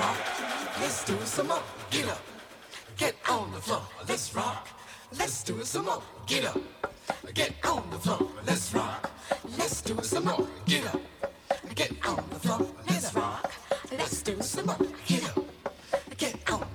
rock. Let's do it some more. Get up. Get on the floor. Let's rock. Let's do some more. Get up. Get on the floor. Let's rock. Let's do some more. Get up. Get on the floor. Let's rock. Let's do some more. Get up. Get on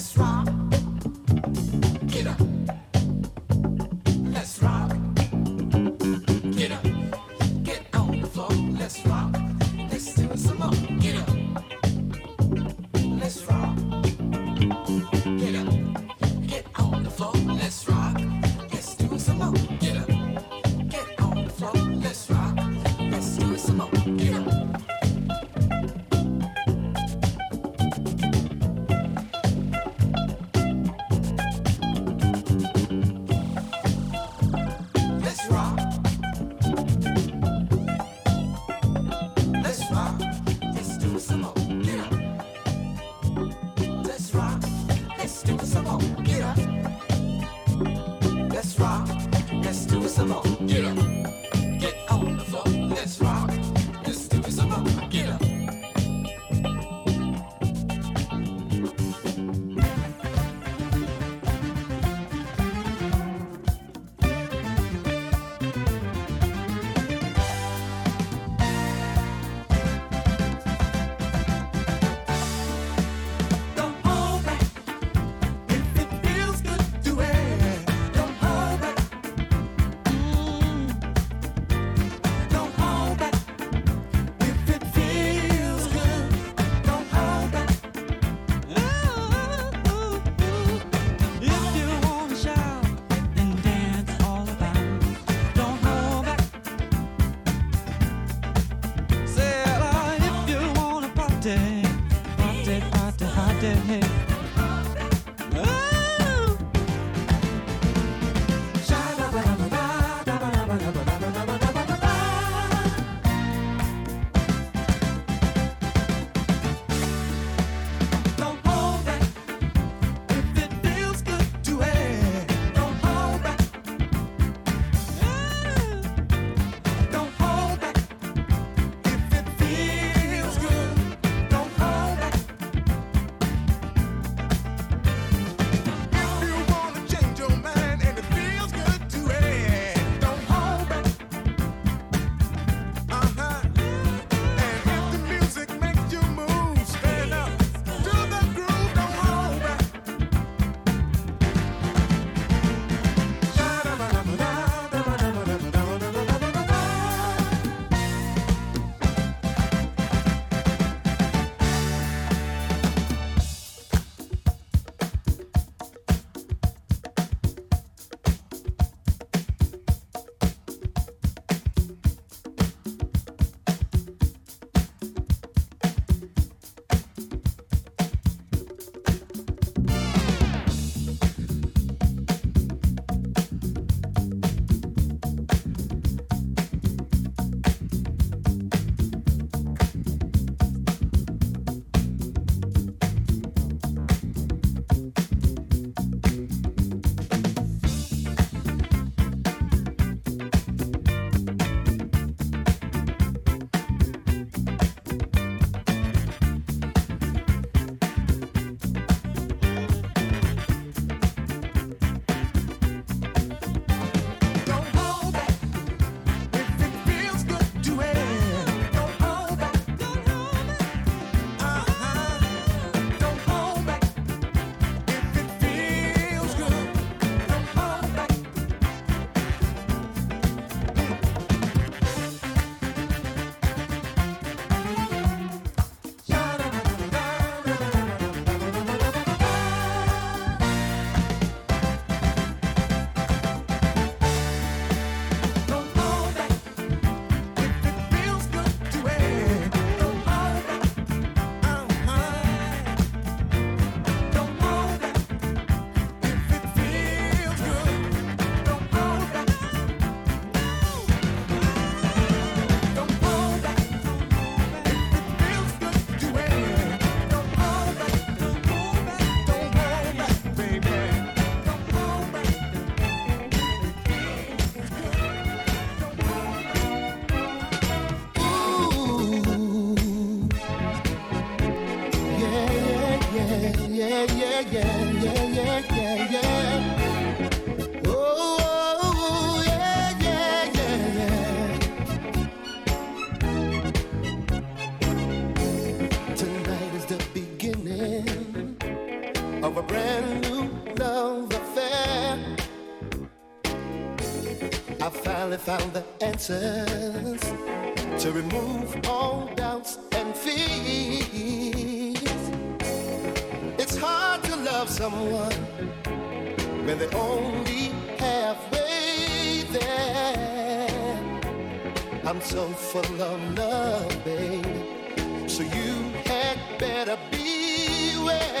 Strong. Answers to remove all doubts and fears. It's hard to love someone when they're only halfway there. I'm so full of love, baby. So you had better beware.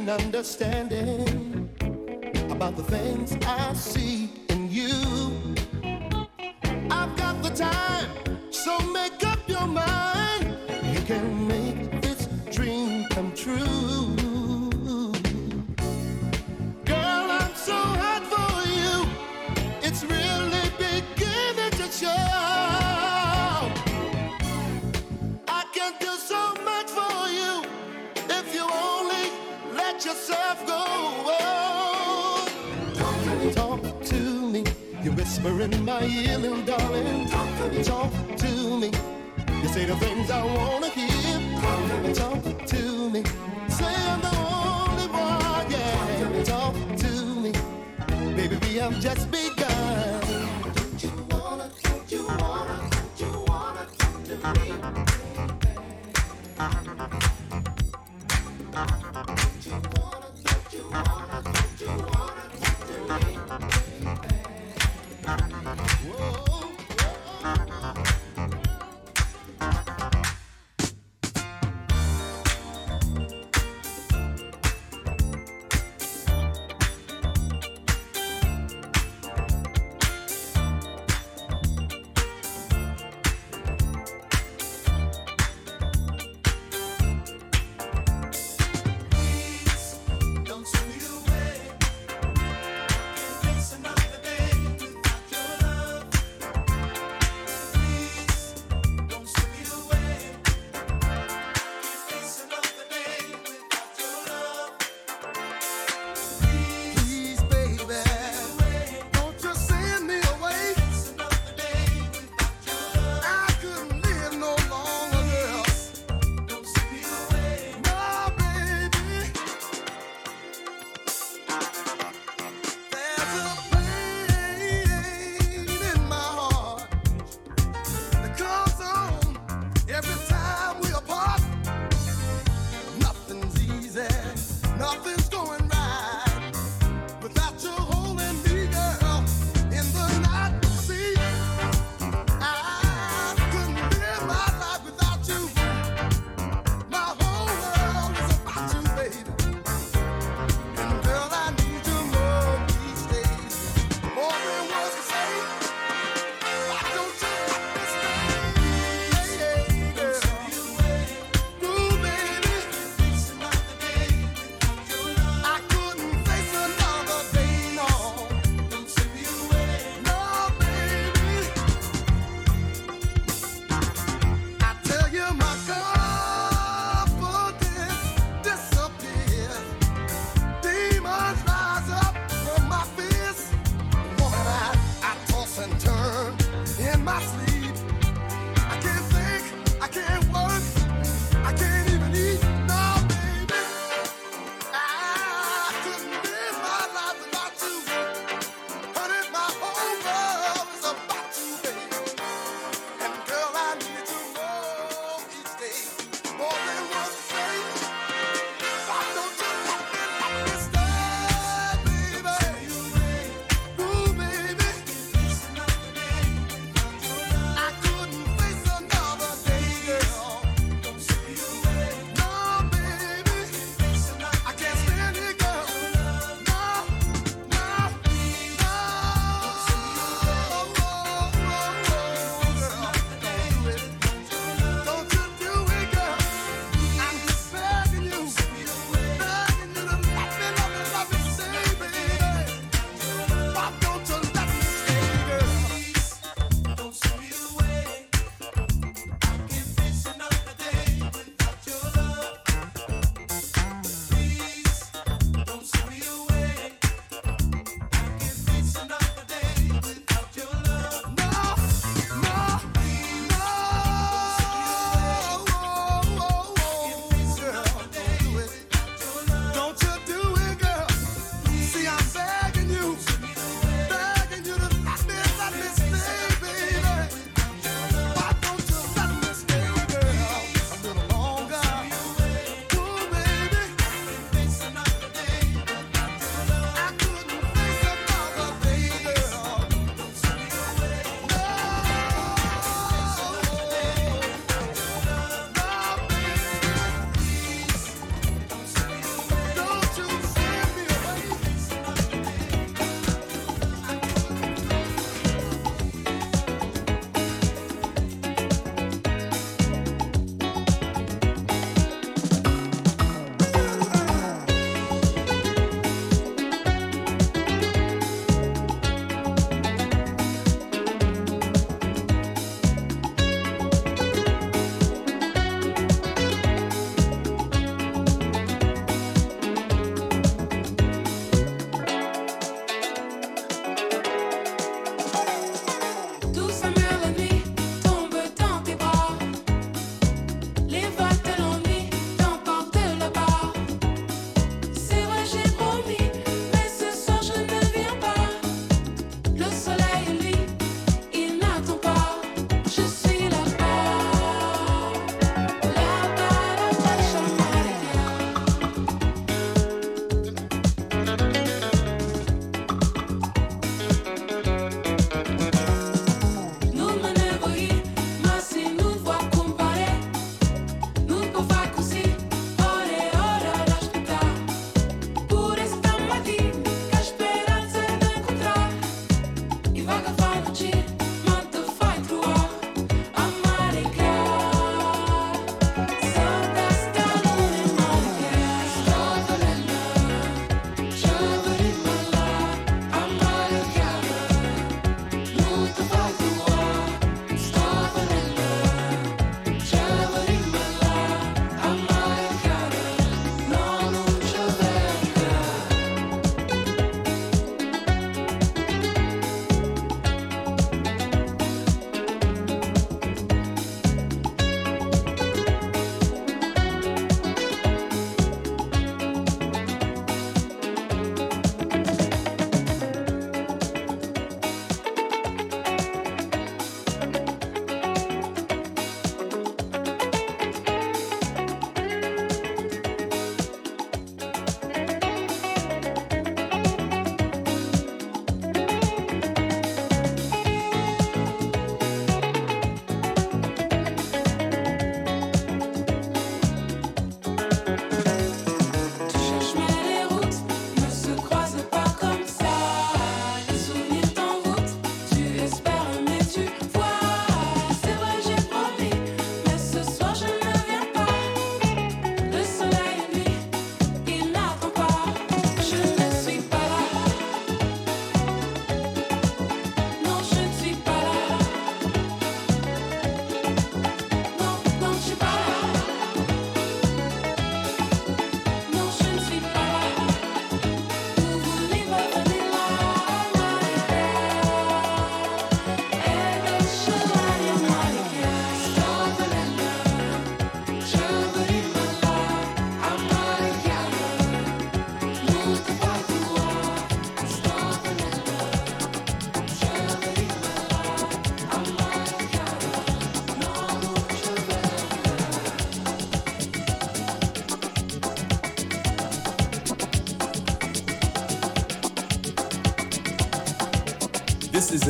an understanding about the things I see in you. I've got the time, so make up your mind. Oh. whisper in my ear, little darling. Talk to me. You say the things I wanna hear. Talk to me. Say I'm the only one, yeah. Talk to me. Baby, we have just begun. Don't you wanna, don't you wanna, don't you wanna talk to me? Don't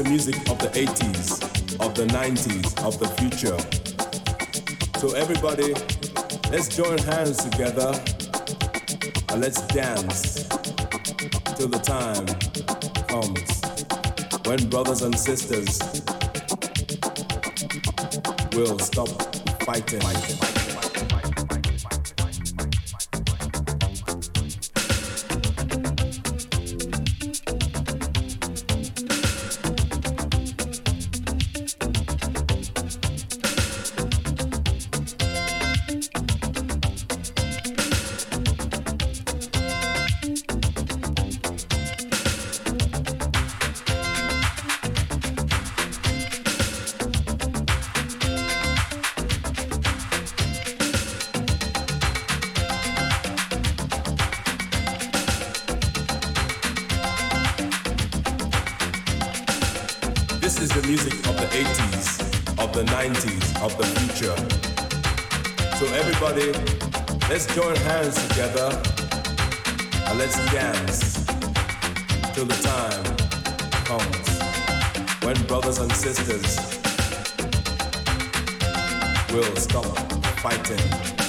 the music of the 80s, of the 90s, of the future. So everybody, let's join hands together and let's dance till the time comes when brothers and sisters will stop fighting. This let's dance till the time comes when brothers and sisters will stop fighting.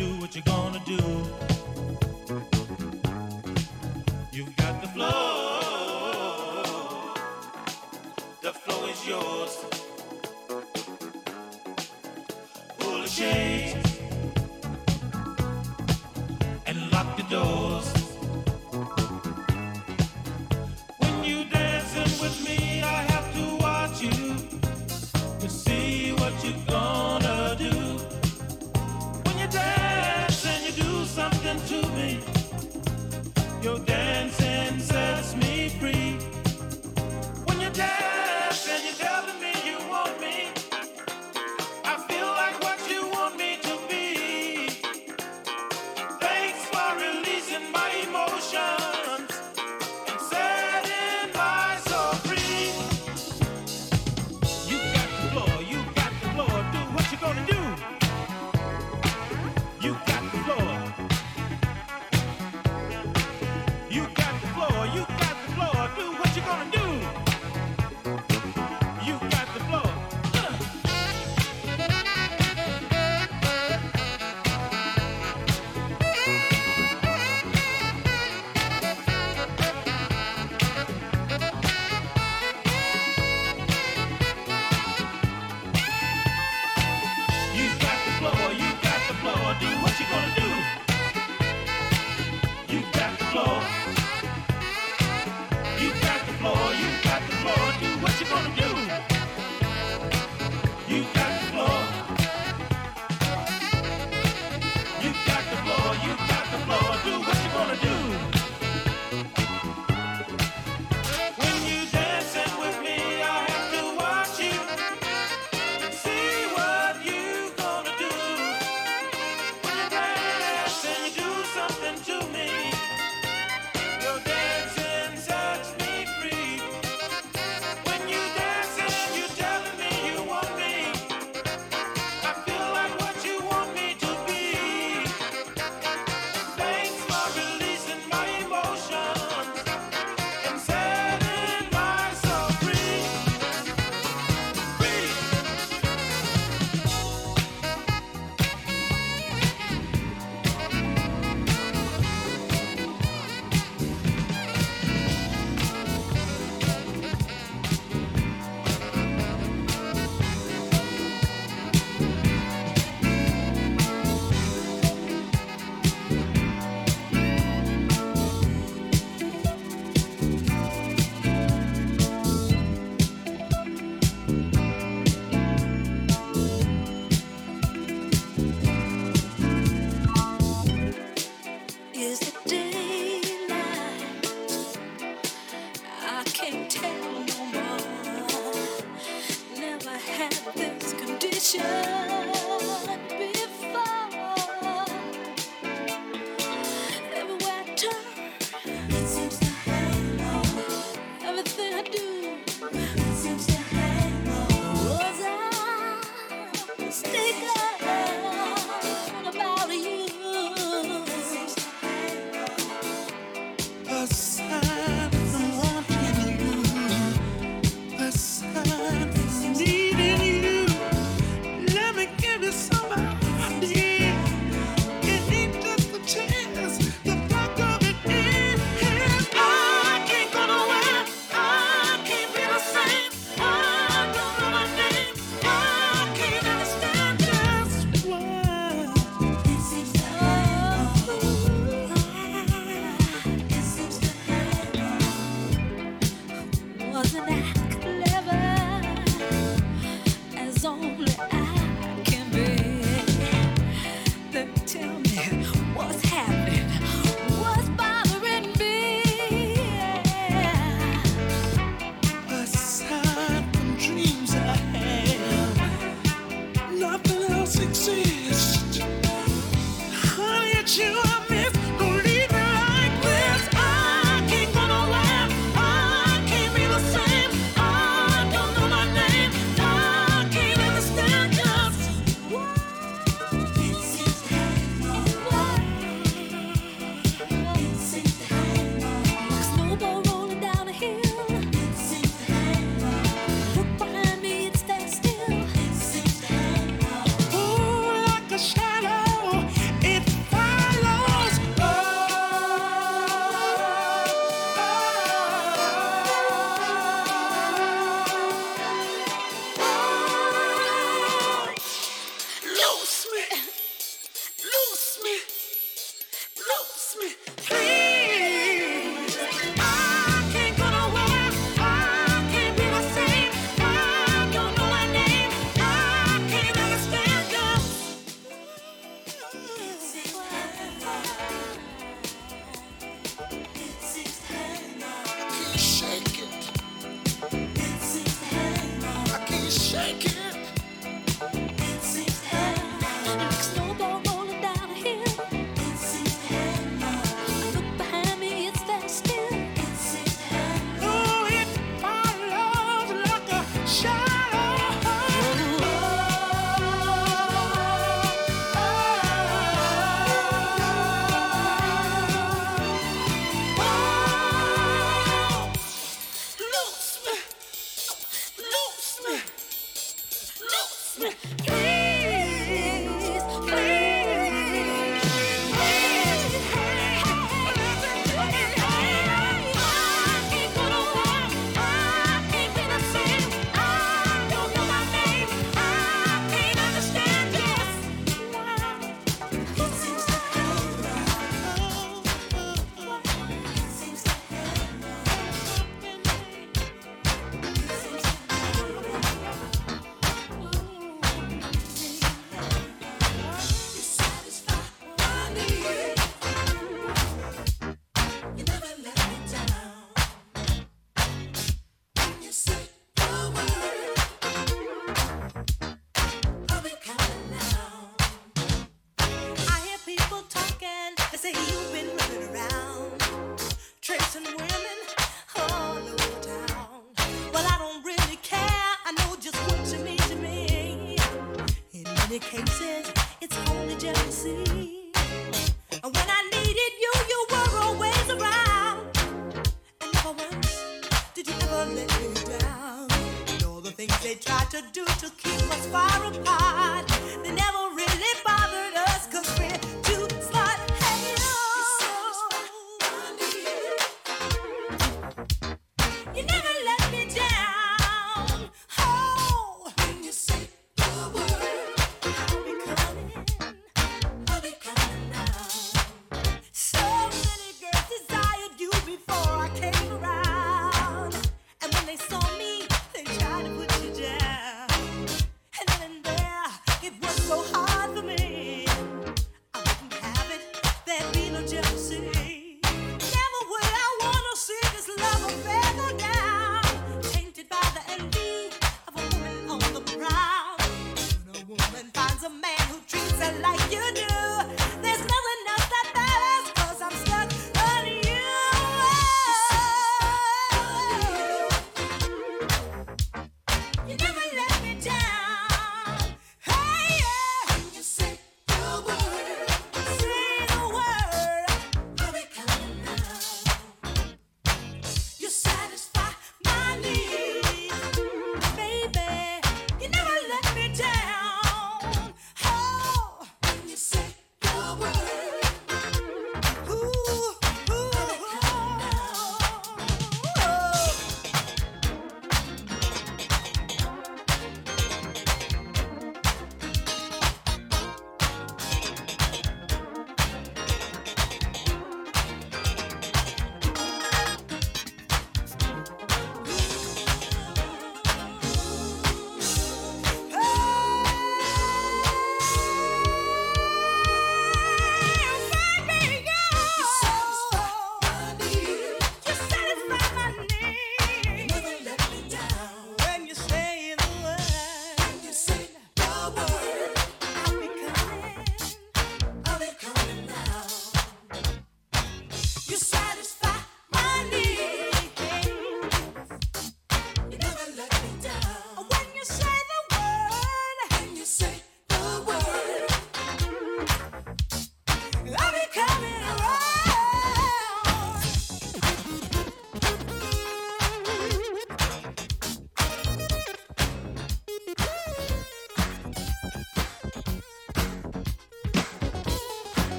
You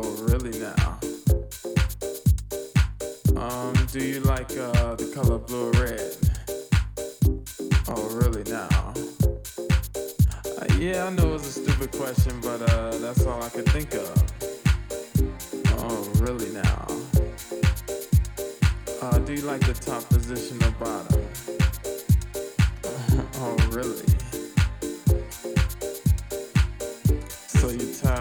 Oh, really now? Um, do you like uh, the color blue or red? Oh, really now? Uh, yeah, I know it's a stupid question, but uh, that's all I could think of. Oh, really now? Uh, do you like the top position or bottom? oh, really?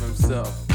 himself